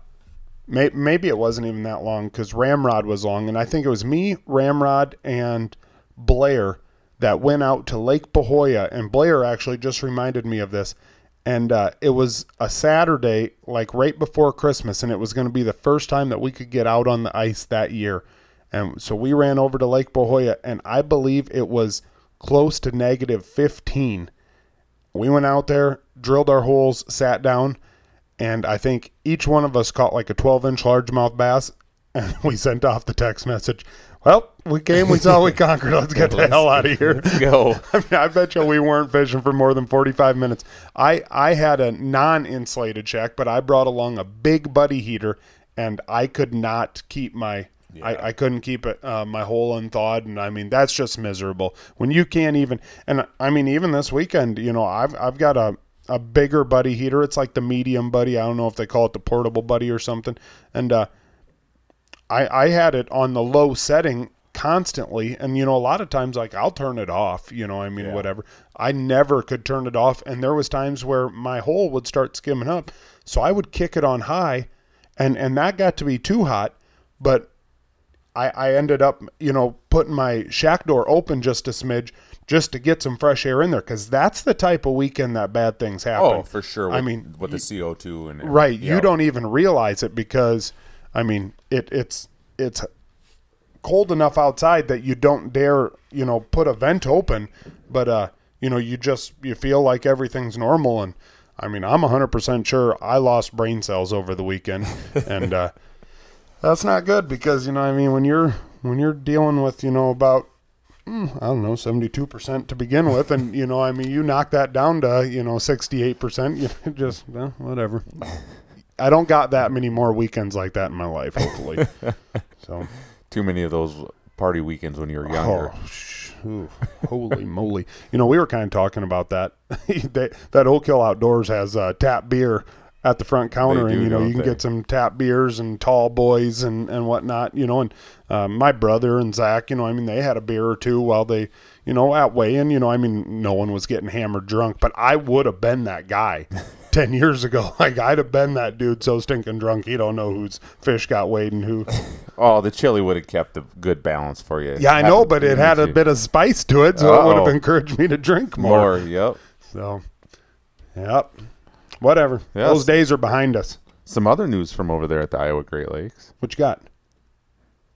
may, maybe it wasn't even that long because Ramrod was long. And I think it was me, Ramrod, and Blair that went out to Lake Pahoja. And Blair actually just reminded me of this. And uh, it was a Saturday, like right before Christmas. And it was going to be the first time that we could get out on the ice that year. And so we ran over to Lake Pahoja, and I believe it was close to negative 15. We went out there, drilled our holes, sat down, and I think each one of us caught like a 12 inch largemouth bass, and we sent off the text message. Well, we came, we saw, we conquered. Let's get the hell out of here. Let's go. I mean, I bet you we weren't fishing for more than 45 minutes. I, I had a non insulated shack, but I brought along a big buddy heater, and I could not keep my. I, I couldn't keep it uh, my hole unthawed, and I mean that's just miserable when you can't even. And I mean even this weekend, you know, I've I've got a a bigger buddy heater. It's like the medium buddy. I don't know if they call it the portable buddy or something. And uh, I I had it on the low setting constantly, and you know a lot of times like I'll turn it off. You know, I mean Yeah. whatever. I never could turn it off, and there was times where my hole would start skimming up, so I would kick it on high, and and that got to be too hot, but. I, I ended up, you know, putting my shack door open just a smidge just to get some fresh air in there because that's the type of weekend that bad things happen. Oh, for sure. I mean, with the CO two and right yeah. you don't even realize it because i mean it it's it's cold enough outside that you don't dare you know put a vent open but uh you know you just you feel like everything's normal and i mean i'm 100% sure i lost brain cells over the weekend and uh that's not good because you know i mean when you're when you're dealing with you know about I don't know, seventy-two percent to begin with, and you know, I mean, you knock that down to you know sixty-eight percent. You know, just well, whatever. I don't got that many more weekends like that in my life, hopefully. so, Too many of those party weekends when you were younger. oh, sh- ooh, holy moly! You know, we were kind of talking about that. they, that Oak Hill Outdoors has uh, tap beer at the front counter, They and you know, you can they? get some tap beers and tall boys and and whatnot. You know, and uh, my brother and Zach, you know, I mean, they had a beer or two while they, you know, at weigh-in. You know, I mean, no one was getting hammered drunk, but I would have been that guy. 10 years ago like i'd have been that dude so stinking drunk he don't know whose fish got weighed and who Oh, the chili would have kept a good balance for you. Yeah, I know, but it had a bit bit of spice to it, so it would have encouraged me to drink more. more. Yep. So, yep, whatever. Those days are behind us. Some other news from over there at the Iowa Great Lakes, What you got?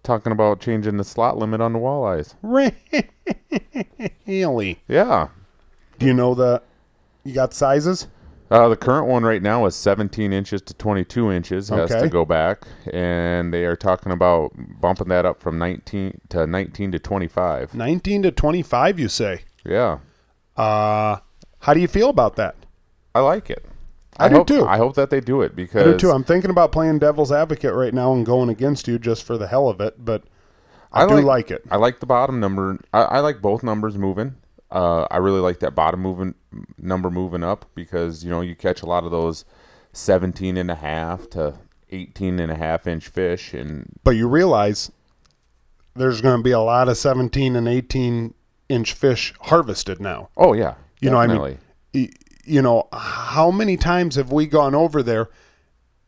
talking about changing the slot limit on the walleyes. Really? Yeah. Do you know the? You got sizes? Uh, the current one right now is 17 inches to 22 inches. Has Okay. to go back, and they are talking about bumping that up from 19 to 19 to 25. Nineteen to twenty-five, you say? Yeah, Uh, how do you feel about that? I like it. I do hope, too. I hope that they do it I because do too. I'm thinking about playing devil's advocate right now and going against you just for the hell of it, but I, do like, it. I like the bottom number. I, I like both numbers moving. Uh, I really like that bottom moving number moving up because you know you catch a lot of those 17 and a half to 18 and a half inch fish and But you realize there's going to be a lot of 17 and 18 inch fish harvested now. oh yeah, You know, I mean, you know, how many times have we gone over there?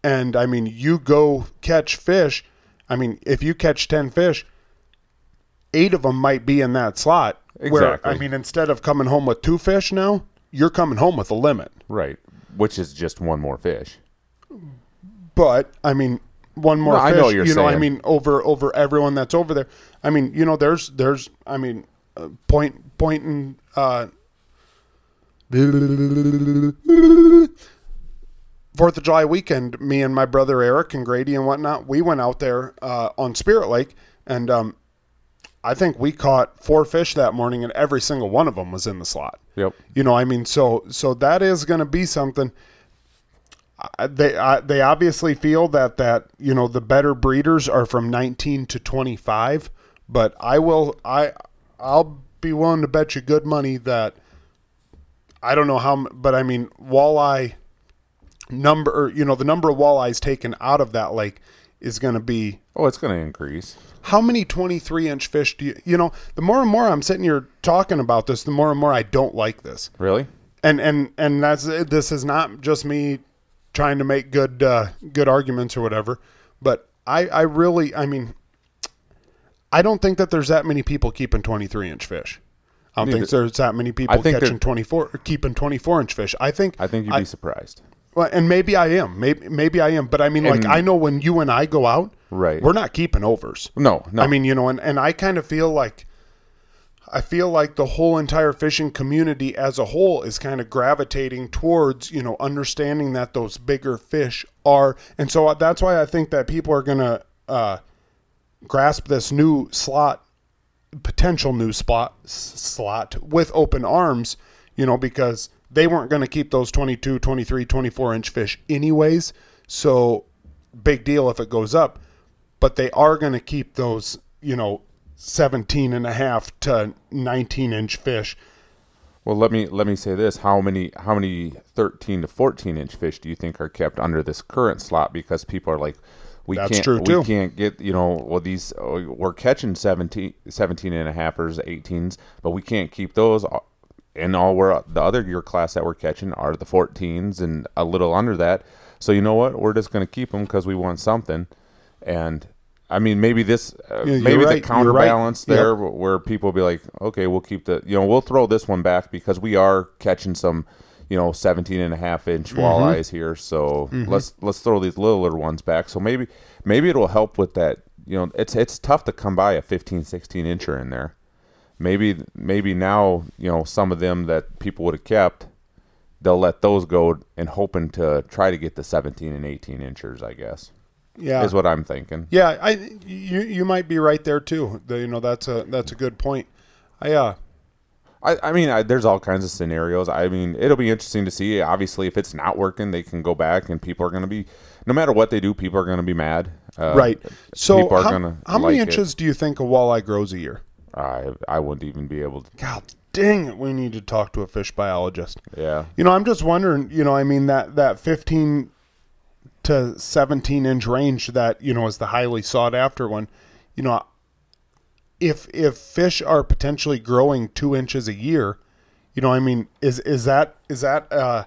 And I mean, you go catch fish. I mean, if you catch 10 fish, eight of them might be in that slot. Exactly. Where, I mean, instead of coming home with two fish now, you're coming home with a limit. right, which is just one more fish. But I mean, one more No, I fish. know what you're you know, I mean, over over everyone that's over there. I mean, you know, there's there's I mean, uh, point pointing. Uh, Fourth of July weekend, me and my brother Eric and Grady and whatnot, we went out there uh, on Spirit Lake, and um, I think we caught four fish that morning, and every single one of them was in the slot. Yep. You know, I mean, so so that is going to be something. I- They I, they obviously feel that that you know the better breeders are from 19 to 25, but I will I I'll be willing to bet you good money that I don't know how, but I mean walleye number or, you know the number of walleyes taken out of that lake is going to be Oh, it's going to increase. how many 23 inch fish do you you know the more and more i'm sitting here talking about this the more and more i don't like this Really? and and and that's this is not just me trying to make good uh, good arguments or whatever but i i really i mean i don't think that there's that many people keeping 23 inch fish i don't think there's that many people think catching 24 keeping 24 inch fish i think I think you'd be surprised. well, and maybe I am. Maybe maybe I am. But I mean, like I know when you and I go out, Right. We're not keeping overs. No, no. I mean, you know, and, and I kind of feel like I feel like the whole entire fishing community as a whole is kind of gravitating towards, you know, understanding that those bigger fish are. And so that's why I think that people are going to uh, grasp this new slot, potential new spot slot with open arms, you know, because they weren't going to keep those 22, 23, 24 inch fish anyways. So big deal if it goes up, but they are going to keep those, you know, 17 and a half to 19 inch fish. Well, let me let me say this: how many how many 13 to 14 inch fish do you think are kept under this current slot? Because people are like, we That's can't true, too. we can't get you know well these uh, we're catching 17 17 and a halfers 18s but we can't keep those. And all we're the other year class that we're catching are the 14s and a little under that. So you know what? We're just going to keep them because we want something. And i mean maybe this uh, Yeah, maybe right, the counterbalance right. there where people will be like okay we'll keep the you know we'll throw this one back because we are catching some you know 17 and a half inch Mm-hmm. walleyes here so let's let's throw these littler ones back so maybe maybe it'll help with that you know it's it's tough to come by a 15 16 incher in there maybe maybe now you know some of them that people would have kept they'll let those go and hoping to try to get the 17 and 18 inchers i guess Yeah. is what i'm thinking Yeah, I you you might be right there too. The, you know, that's a that's a good point. I uh I, I mean, I, there's all kinds of scenarios. I mean, it'll be interesting to see. Obviously, if it's not working, they can go back, and people are going to be, no matter what they do, people are going to be mad. Uh, right. So people are how, gonna how many like it. inches do you think a walleye grows a year? I I wouldn't even be able to. God dang it, we need to talk to a fish biologist. Yeah, You know, I'm just wondering, you know, I mean that that 15 to 17 inch range that, you know, is the highly sought after one. You know, if if fish are potentially growing 2 inches a year, you know, I mean, is is that is that uh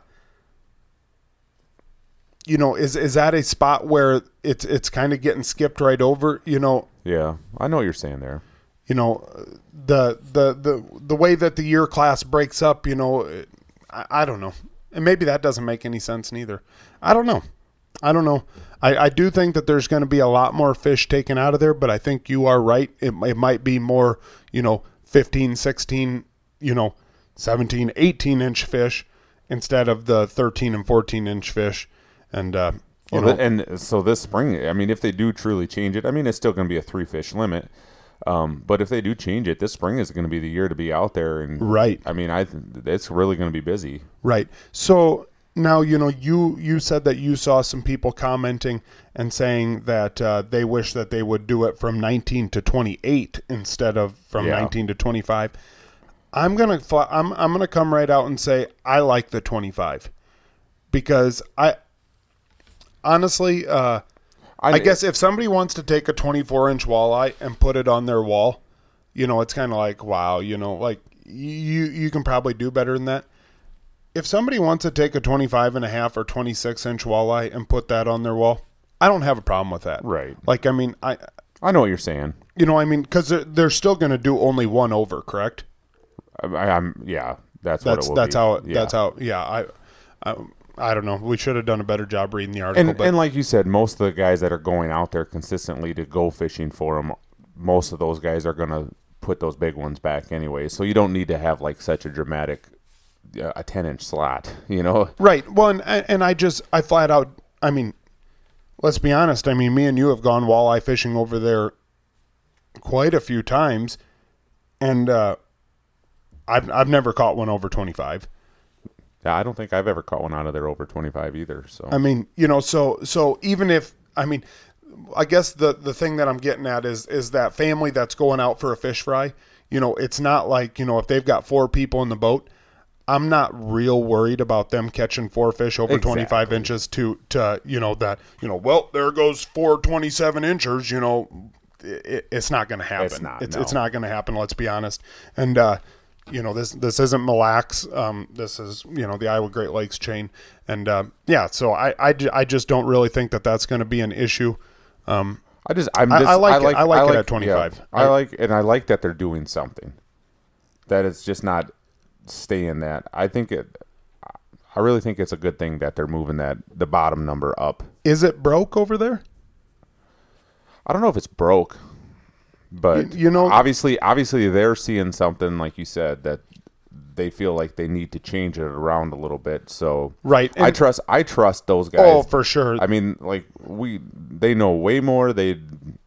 you know, is is that a spot where it's it's kind of getting skipped right over, you know, yeah. I know what you're saying there. you know the the the the way that the year class breaks up you know I, I don't know and maybe that doesn't make any sense neither i don't know i don't know i, I do think that there's going to be a lot more fish taken out of there but i think you are right it, it might be more you know 15 16 you know 17 18 inch fish instead of the 13 and 14 inch fish and uh you Well, know and so this spring, I mean, if they do truly change it, I mean, it's still going to be a three fish limit. Um, but if they do change it, this spring is going to be the year to be out there. And Right. I mean, I th- it's really going to be busy. Right. So now you know you you said that you saw some people commenting and saying that uh, they wish that they would do it from 19 to 28 instead of from Yeah. 19 to 25. I'm gonna fl- I'm I'm gonna come right out and say I like the 25 because I honestly uh, I guess if somebody wants to take a 24 inch walleye and put it on their wall, you know, it's kind of like, wow, you know, like you you can probably do better than that. If somebody wants to take a 25 and a half or 26 inch walleye and put that on their wall, I don't have a problem with that. Right. Like, I mean, I, I know what you're saying. you know, I mean, because they're, they're still going to do only one over, correct? I, I'm yeah. That's That's what it will that's be. how it, Yeah. that's how. Yeah, I, I, I don't know. We should have done a better job reading the article. And but and like you said, most of the guys that are going out there consistently to go fishing for them, most of those guys are gonna put those big ones back anyway. So you don't need to have like such a dramatic a ten inch slot. You know. Right. Well, and, and I just, I flat out, I mean, let's be honest. I mean, me and you have gone walleye fishing over there quite a few times, and uh, I've I've never caught one over twenty five. Yeah, I don't think I've ever caught one out of there over twenty five either. So I mean, you know, so so even if I mean, I guess the the thing that I'm getting at is is that family that's going out for a fish fry. You know, it's not like you know if they've got four people in the boat. I'm not real worried about them catching four fish over 25 inches to to you know that you know well there goes four 27 inches you know it, it's not going to happen It's not, it's, no. it's not going to happen let's be honest and uh you know this this isn't Mille Lacs um this is you know the Iowa Great Lakes chain and uh, yeah so I, I I just don't really think that that's going to be an issue um I just I'm I- just, I like it. I like it at 25. yeah. I I- like and I like that they're doing something. That it's just not staying that. I think it. I really think it's a good thing that they're moving that the bottom number up. is it broke over there I don't know if it's broke, But you know- obviously, obviously, they're seeing something like you said that they feel like they need to change it around a little bit. So Right, I trust. I trust those oh, guys. Oh, for sure. I mean, like we, they know way more. They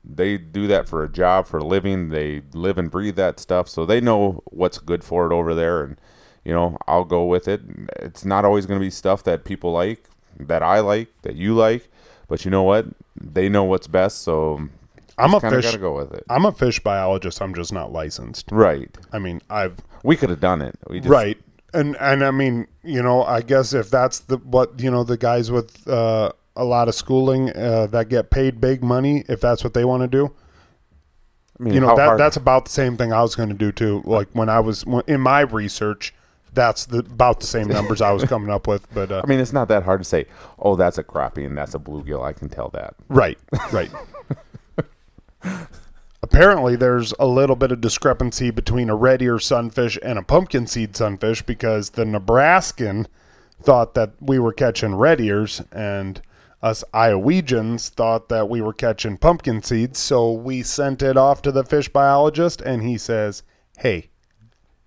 they do that for a job, for a living. They live and breathe that stuff, so they know what's good for it over there. And you know, I'll go with it. It's not always going to be stuff that people like, that I like, that you like. But you know what? They know what's best, so I'm a fish. got to go with it. I'm a fish biologist. I'm just not licensed. Right. I mean, I've We could have done it. We just, right, and and I mean, you know, I guess if that's the what you know, the guys with uh, a lot of schooling uh, that get paid big money, if that's what they want to do, I mean, you know, that hard- that's about the same thing I was going to do too. Like when I was in my research, that's the about the same numbers I was coming up with. But uh, I mean, it's not that hard to say. Oh, that's a crappie and that's a bluegill. I can tell that. Right, right. Apparently, there's a little bit of discrepancy between a red ear sunfish and a pumpkin seed sunfish because the Nebraskan thought that we were catching red ears, and us Iowegians thought that we were catching pumpkin seeds. So we sent it off to the fish biologist, and he says, "Hey,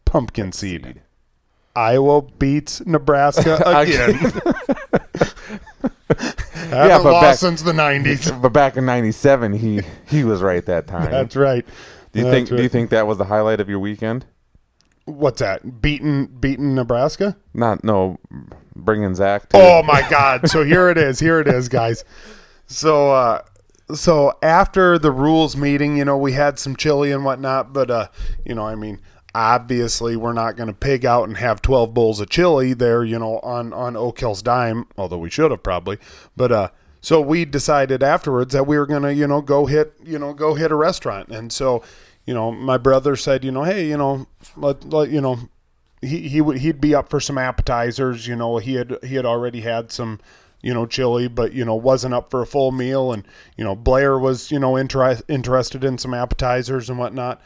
pumpkin seed." Iowa beats Nebraska again. Haven't but back- since the '90s. But back in '97, he he was right that time. That's right. do you That's think? Do you think that was the highlight of your weekend? What's that? Beaten, beaten Nebraska? Not no, bringing Zach. To, Oh my God! So here it is. Here it is, guys. So, uh, so after the rules meeting, you know, we had some chili and whatnot, but uh, you know, I mean, obviously, we're not going to pig out and have twelve bowls of chili there, you know, on on Oak Hill's dime. Although we should have probably, but uh, so we decided afterwards that we were going to, you know, go hit, you know, go hit a restaurant, and so. You know, my brother said, you know, hey, you know, let, let you know, he he would he'd be up for some appetizers. You know, he had he had already had some, you know, chili, but you know wasn't up for a full meal. And you know, Blair was you know inter- interested in some appetizers and whatnot.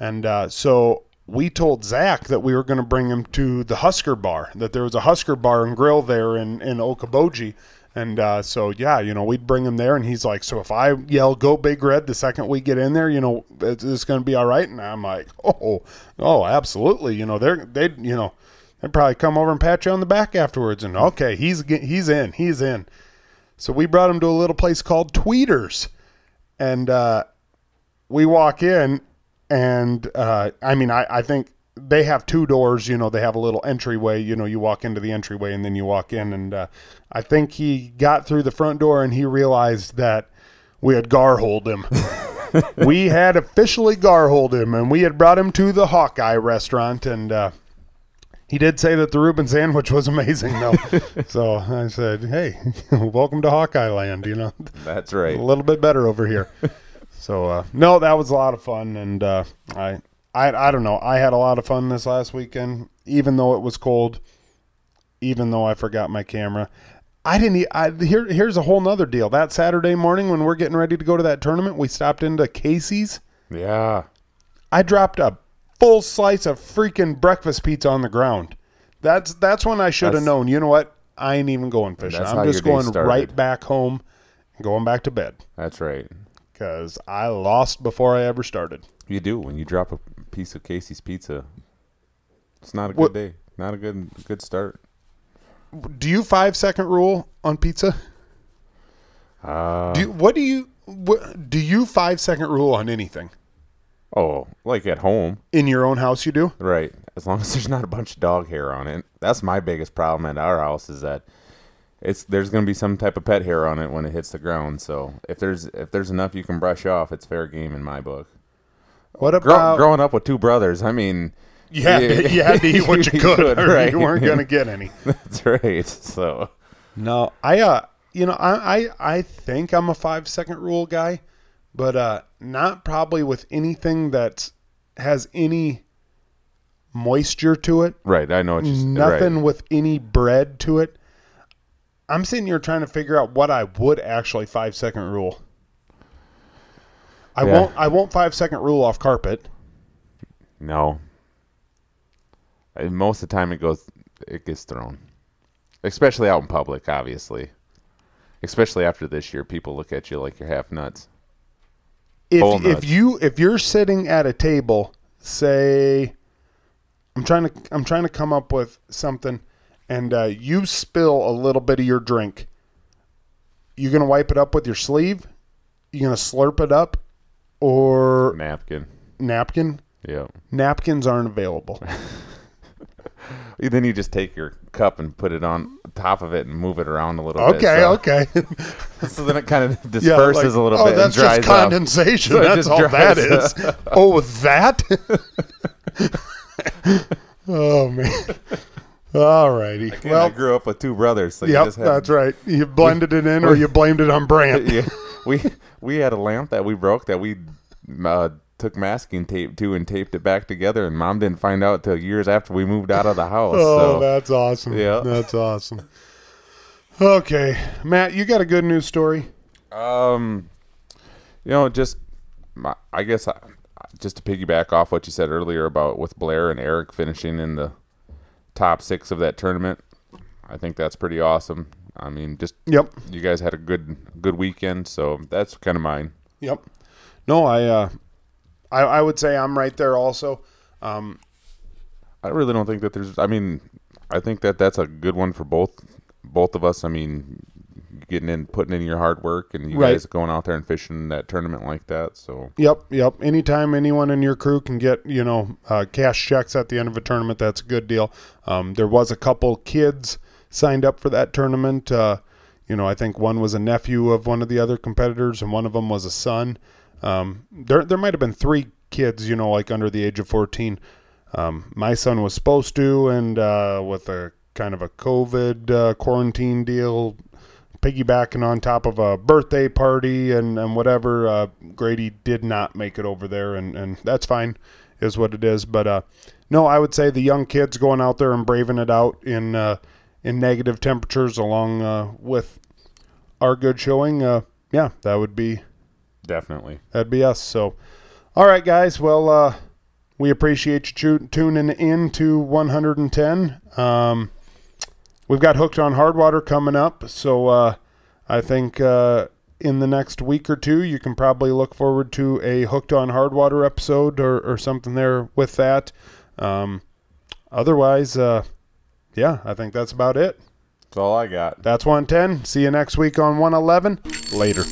And uh, so we told Zach that we were going to bring him to the Husker Bar. That there was a Husker Bar and Grill there in in Okoboji. And uh, so yeah, you know, we'd bring him there, and he's like, "So if I yell go Big Red the second we get in there, you know, it's, it's going to be all right." And I'm like, "Oh, oh, absolutely." You know, they're they, you know, they'd probably come over and pat you on the back afterwards. And okay, he's he's in, he's in. So we brought him to a little place called Tweeters, and uh, we walk in, and uh, I mean, I, I think they have two doors. You know, they have a little entryway. You know, you walk into the entryway, and then you walk in. And uh, I think he got through the front door, and he realized that we had garholed him. we had officially garholed him, and we had brought him to the Hawkeye restaurant, and. Uh, he did say that the Reuben sandwich was amazing, though. so I said, "Hey, welcome to Hawkeye Land." You know, That's right. a little bit better over here. so uh, no, that was a lot of fun, and uh, I, I, I don't know. I had a lot of fun this last weekend, even though it was cold, even though I forgot my camera. I didn't. I here. Here's a whole nother deal. That Saturday morning when we're getting ready to go to that tournament, we stopped into Casey's. Yeah. I dropped a full slice of freaking breakfast pizza on the ground. That's that's when I should have known. You know what? I ain't even going fishing. I'm just going right back home, and going back to bed That's right. because I lost before I ever started. You do when you drop a piece of Casey's pizza. It's not a good What- day. Not a good good start. Do you five second rule on pizza? Uh, Do you, what do you what, do you five second rule on anything oh, like at home, in your own house? You do. right? As long as there's not a bunch of dog hair on it. That's my biggest problem at our house is that it's there's going to be some type of pet hair on it when it hits the ground. So if there's if there's enough you can brush off, it's fair game in my book. What Grow, about growing up with two brothers, I mean, you had to, you had to eat what you could, or right? you weren't going to get any. That's right. So No, I uh, you know, I I I think I'm a five second rule guy, but uh, not probably with anything that has any moisture to it. right, I know what you're Nothing Right. with any bread to it. I'm sitting here trying to figure out what I would actually five second rule. I Yeah. won't. I won't five second rule off carpet. No. And most of the time it goes it gets thrown. Especially out in public, obviously. Especially after this year, people look at you like you're half nuts. If nuts. if you if you're sitting at a table, say, I'm trying to I'm trying to come up with something, and uh, you spill a little bit of your drink. You gonna wipe it up with your sleeve? You gonna slurp it up, or napkin. napkin? Yeah. Napkins aren't available. Then you just take your cup and put it on top of it and move it around a little bit. Okay, so, okay. So then it kind of Yeah, disperses like, a little oh, bit that's and dries just condensation. So that's all that is. oh, that? oh man. All righty. Again, I grew up with two brothers, so yep, that's right. You blended it in, or you blamed it on Brant. yeah, we we had a lamp that we broke that we uh, took masking tape to and taped it back together, and mom didn't find out till years after we moved out of the house. Oh, so that's awesome. Yeah. that's awesome. Okay, Matt, you got a good news story. Um, you know, just my, I guess I, just to piggyback off what you said earlier about with Blair and Eric finishing in the top six of that tournament, I think that's pretty awesome. I mean, just Yep. you guys had a good good weekend, so that's kind of mine. Yep. No, I, uh, I, I would say I'm right there also. Um, I really don't think that there's. I mean, I think that that's a good one for both both of us. I mean, getting in, putting in your hard work, and you Right. guys going out there and fishing that tournament like that. So Yep, yep. Anytime anyone in your crew can get, you know, uh, cash checks at the end of a tournament, that's a good deal. Um, there was a couple kids signed up for that tournament. Uh, you know, I think one was a nephew of one of the other competitors, and one of them was a son. Um, there, there might have been three kids, you know, like under the age of 14. Um, my son was supposed to, and uh, with a kind of a COVID uh, quarantine deal, piggybacking on top of a birthday party and, and whatever. Uh, Grady did not make it over there, and, and that's fine, is what it is. But uh, no, I would say the young kids going out there and braving it out in uh, in negative temperatures, along uh, with our good showing. Uh, yeah, that would be definitely. that'd be us. So, all right, guys. Well, uh, we appreciate you tu- tuning in to 110. Um, we've got hooked on hard water coming up, so uh, I think uh, in the next week or two, you can probably look forward to a hooked on hard water episode or, or something there with that. Um, otherwise, uh, yeah, I think that's about it. That's all I got. That's 110. See you next week on 111. Later.